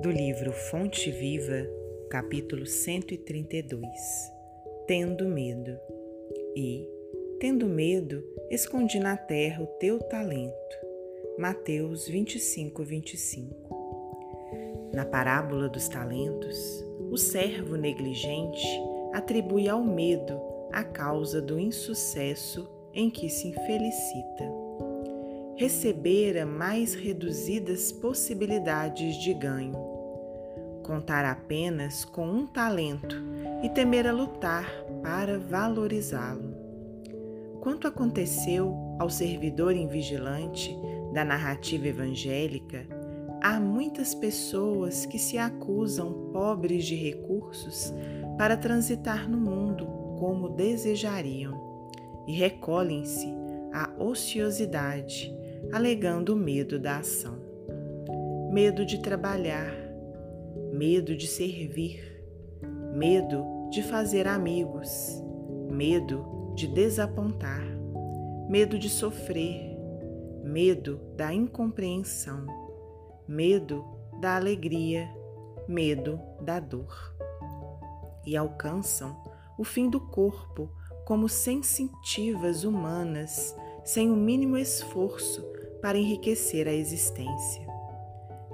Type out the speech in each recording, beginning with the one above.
do livro Fonte Viva, capítulo 132 Tendo medo. E, tendo medo, escondi na terra o teu talento. Mateus 25, 25. Na parábola dos talentos, o servo negligente atribui ao medo a causa do insucesso em que se infelicita. Recebera mais reduzidas possibilidades de ganho. Contar apenas com um talento e temer a lutar para valorizá-lo. Quanto aconteceu ao servidor invigilante da narrativa evangélica, há muitas pessoas que se acusam pobres de recursos para transitar no mundo como desejariam e recolhem-se à ociosidade, alegando medo da ação. Medo de trabalhar, medo de servir, medo de fazer amigos, medo de desapontar, medo de sofrer, medo da incompreensão, medo da alegria, medo da dor. E alcançam o fim do corpo como sensitivas humanas, sem o mínimo esforço para enriquecer a existência.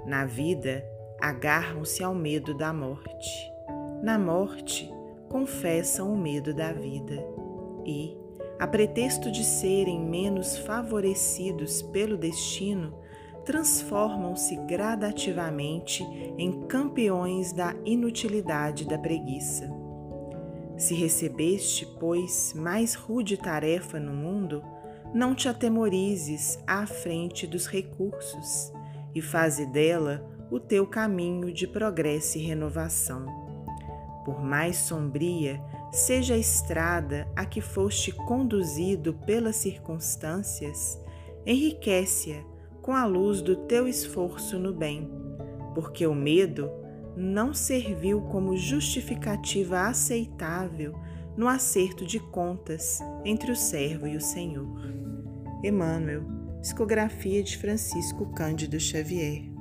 Na vida, agarram-se ao medo da morte. Na morte, confessam o medo da vida. E, a pretexto de serem menos favorecidos pelo destino, transformam-se gradativamente em campeões da inutilidade da preguiça. Se recebeste, pois, mais rude tarefa no mundo, não te atemorizes à frente dos recursos e faze dela o teu caminho de progresso e renovação. Por mais sombria seja a estrada a que foste conduzido pelas circunstâncias, enriquece-a com a luz do teu esforço no bem, porque o medo não serviu como justificativa aceitável no acerto de contas entre o servo e o Senhor. Emmanuel, psicografia de Francisco Cândido Xavier.